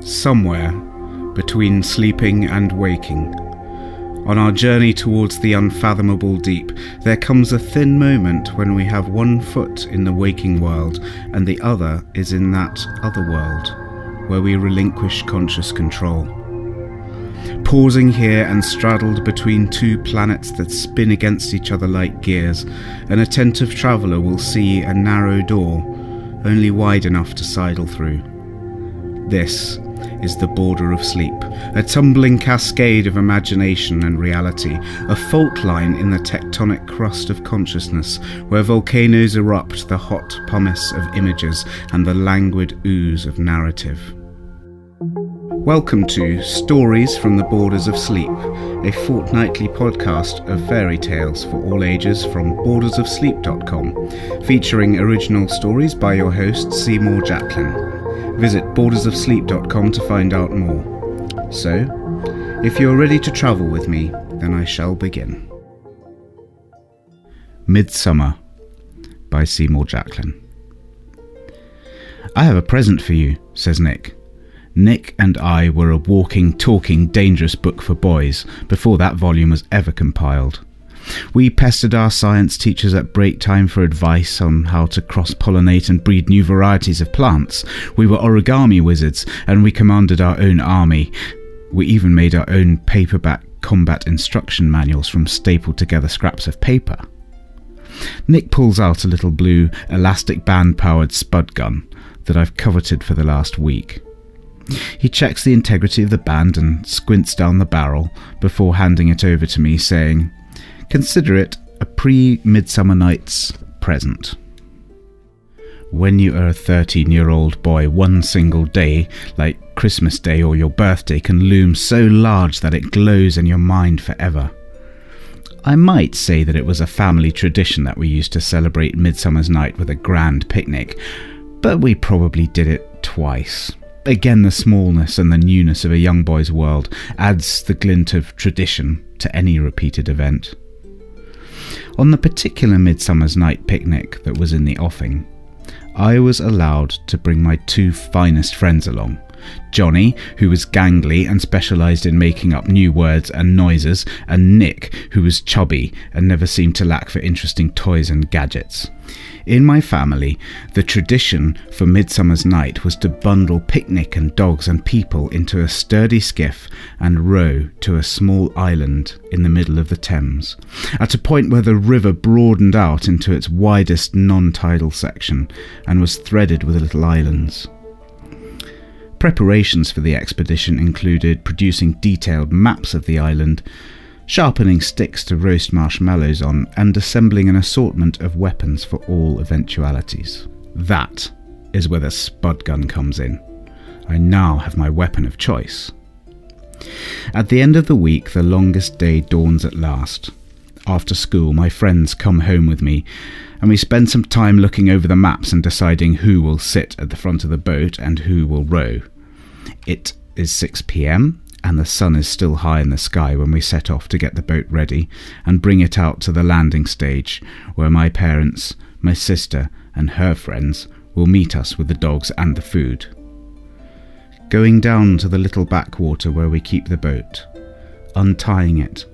somewhere between sleeping and waking. On our journey towards the unfathomable deep, there comes a thin moment when we have one foot in the waking world and the other is in that other world, where we relinquish conscious control. Pausing here and straddled between two planets that spin against each other like gears, an attentive traveller will see a narrow door, only wide enough to sidle through. This is the border of sleep, a tumbling cascade of imagination and reality, a fault line in the tectonic crust of consciousness, where volcanoes erupt the hot pumice of images and the languid ooze of narrative. Welcome to Stories from the Borders of Sleep, a fortnightly podcast of fairy tales for all ages from bordersofsleep.com, featuring original stories by your host Seymour Jacklin. Visit bordersofsleep.com to find out more. So, if you're ready to travel with me, then I shall begin. Midsummer by Seymour Jacklin. I have a present for you, says Nick. Nick and I were a walking, talking, dangerous book for boys before that volume was ever compiled. We pestered our science teachers at break time for advice on how to cross pollinate and breed new varieties of plants. We were origami wizards and we commanded our own army. We even made our own paperback combat instruction manuals from stapled together scraps of paper. Nick pulls out a little blue elastic band powered spud gun that I've coveted for the last week. He checks the integrity of the band and squints down the barrel before handing it over to me, saying, Consider it a pre Midsummer Night's present. When you are a 13 year old boy, one single day, like Christmas Day or your birthday, can loom so large that it glows in your mind forever. I might say that it was a family tradition that we used to celebrate Midsummer's Night with a grand picnic, but we probably did it twice. Again, the smallness and the newness of a young boy's world adds the glint of tradition to any repeated event. On the particular Midsummer's Night picnic that was in the offing, I was allowed to bring my two finest friends along Johnny, who was gangly and specialised in making up new words and noises, and Nick, who was chubby and never seemed to lack for interesting toys and gadgets. In my family, the tradition for Midsummer's Night was to bundle picnic and dogs and people into a sturdy skiff and row to a small island in the middle of the Thames, at a point where the river broadened out into its widest non tidal section and was threaded with little islands. Preparations for the expedition included producing detailed maps of the island, sharpening sticks to roast marshmallows on, and assembling an assortment of weapons for all eventualities. That is where the spud gun comes in. I now have my weapon of choice. At the end of the week, the longest day dawns at last. After school, my friends come home with me, and we spend some time looking over the maps and deciding who will sit at the front of the boat and who will row. It is 6 pm, and the sun is still high in the sky when we set off to get the boat ready and bring it out to the landing stage, where my parents, my sister, and her friends will meet us with the dogs and the food. Going down to the little backwater where we keep the boat, untying it,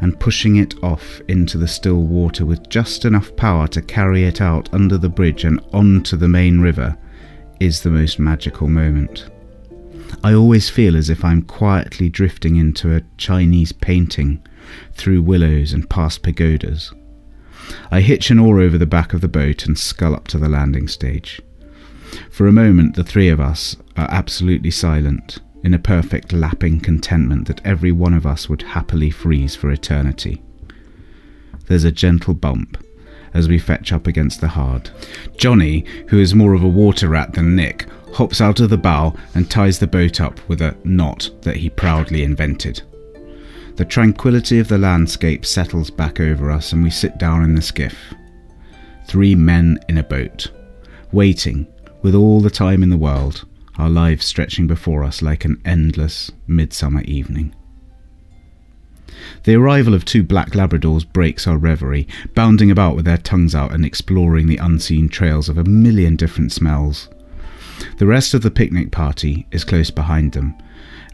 and pushing it off into the still water with just enough power to carry it out under the bridge and onto the main river is the most magical moment. I always feel as if I'm quietly drifting into a Chinese painting through willows and past pagodas. I hitch an oar over the back of the boat and scull up to the landing stage. For a moment, the three of us are absolutely silent, in a perfect lapping contentment that every one of us would happily freeze for eternity. There's a gentle bump as we fetch up against the hard. Johnny, who is more of a water rat than Nick, hops out of the bow and ties the boat up with a knot that he proudly invented. The tranquility of the landscape settles back over us and we sit down in the skiff. Three men in a boat, waiting with all the time in the world, our lives stretching before us like an endless midsummer evening. The arrival of two black Labradors breaks our reverie, bounding about with their tongues out and exploring the unseen trails of a million different smells. The rest of the picnic party is close behind them,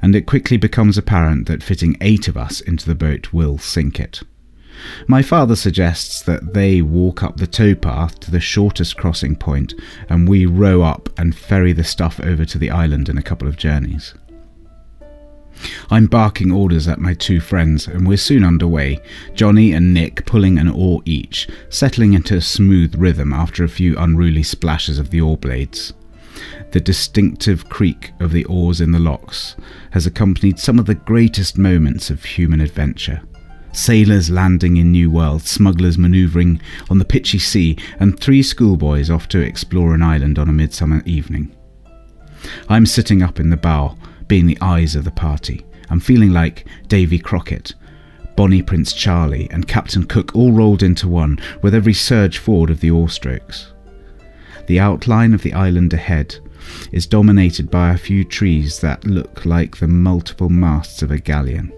and it quickly becomes apparent that fitting eight of us into the boat will sink it. My father suggests that they walk up the towpath to the shortest crossing point and we row up and ferry the stuff over to the island in a couple of journeys. I'm barking orders at my two friends, and we're soon underway, Johnny and Nick pulling an oar each, settling into a smooth rhythm after a few unruly splashes of the oar blades. The distinctive creak of the oars in the locks has accompanied some of the greatest moments of human adventure. Sailors landing in new World, smugglers manoeuvring on the pitchy sea, and three schoolboys off to explore an island on a midsummer evening. I'm sitting up in the bow, being the eyes of the party. I'm feeling like Davy Crockett, Bonnie Prince Charlie, and Captain Cook all rolled into one with every surge forward of the oar strokes. The outline of the island ahead is dominated by a few trees that look like the multiple masts of a galleon.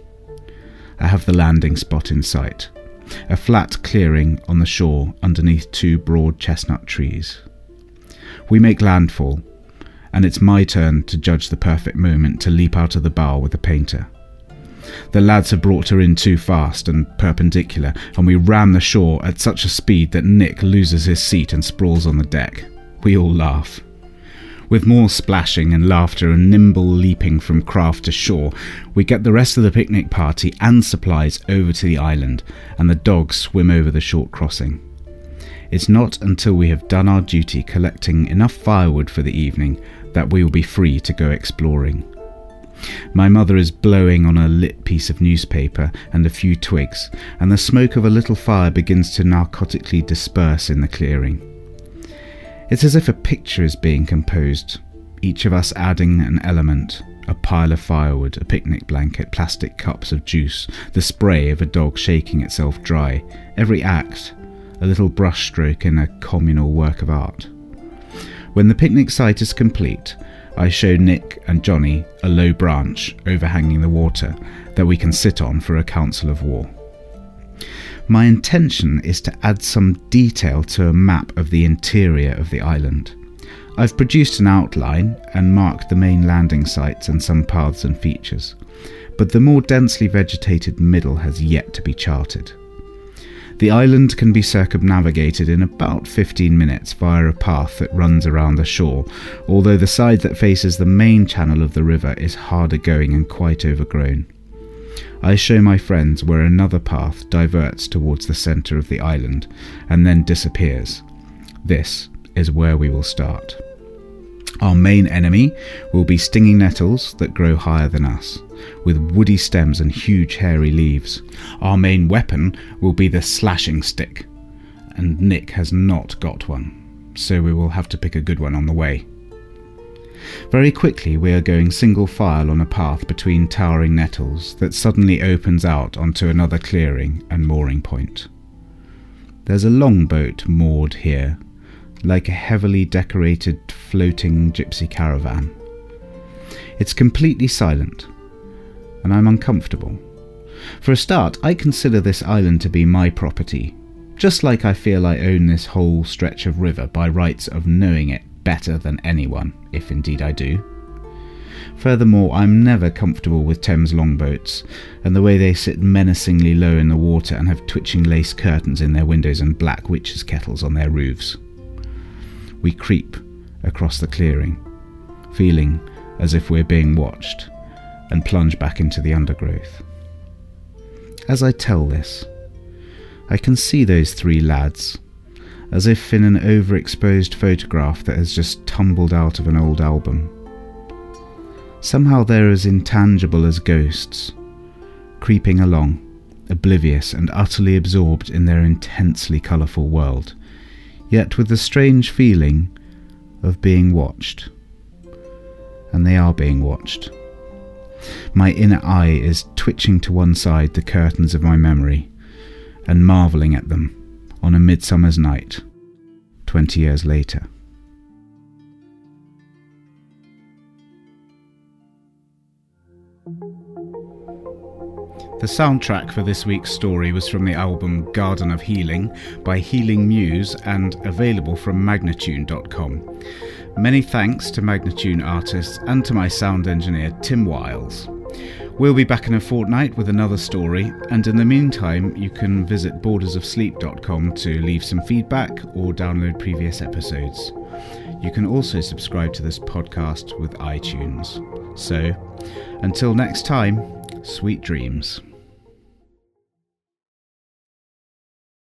I have the landing spot in sight, a flat clearing on the shore underneath two broad chestnut trees. We make landfall and it's my turn to judge the perfect moment to leap out of the bow with the painter. The lads have brought her in too fast and perpendicular, and we ram the shore at such a speed that Nick loses his seat and sprawls on the deck. We all laugh. With more splashing and laughter and nimble leaping from craft to shore, we get the rest of the picnic party and supplies over to the island, and the dogs swim over the short crossing. It's not until we have done our duty collecting enough firewood for the evening that we will be free to go exploring. My mother is blowing on a lit piece of newspaper and a few twigs, and the smoke of a little fire begins to narcotically disperse in the clearing. It's as if a picture is being composed, each of us adding an element a pile of firewood, a picnic blanket, plastic cups of juice, the spray of a dog shaking itself dry, every act a little brushstroke in a communal work of art. When the picnic site is complete, I show Nick and Johnny a low branch overhanging the water that we can sit on for a council of war. My intention is to add some detail to a map of the interior of the island. I've produced an outline and marked the main landing sites and some paths and features, but the more densely vegetated middle has yet to be charted. The island can be circumnavigated in about 15 minutes via a path that runs around the shore, although the side that faces the main channel of the river is harder going and quite overgrown. I show my friends where another path diverts towards the centre of the island and then disappears. This is where we will start. Our main enemy will be stinging nettles that grow higher than us with woody stems and huge hairy leaves. Our main weapon will be the slashing stick, and Nick has not got one, so we will have to pick a good one on the way. Very quickly, we are going single file on a path between towering nettles that suddenly opens out onto another clearing and mooring point. There's a longboat moored here, like a heavily decorated floating gypsy caravan. It's completely silent, and I'm uncomfortable. For a start, I consider this island to be my property, just like I feel I own this whole stretch of river by rights of knowing it better than anyone, if indeed I do. Furthermore, I'm never comfortable with Thames longboats, and the way they sit menacingly low in the water and have twitching lace curtains in their windows and black witches' kettles on their roofs. We creep across the clearing, feeling as if we're being watched and plunge back into the undergrowth. As I tell this, I can see those three lads, as if in an overexposed photograph that has just tumbled out of an old album. Somehow they're as intangible as ghosts, creeping along, oblivious and utterly absorbed in their intensely colourful world, yet with the strange feeling of being watched. And they are being watched. My inner eye is twitching to one side the curtains of my memory and marvelling at them on a midsummer's night, twenty years later. The soundtrack for this week's story was from the album Garden of Healing by Healing Muse and available from magnatune.com. Many thanks to Magnatune artists and to my sound engineer Tim Wiles. We'll be back in a fortnight with another story, and in the meantime, you can visit bordersofsleep.com to leave some feedback or download previous episodes. You can also subscribe to this podcast with iTunes. So, until next time, sweet dreams.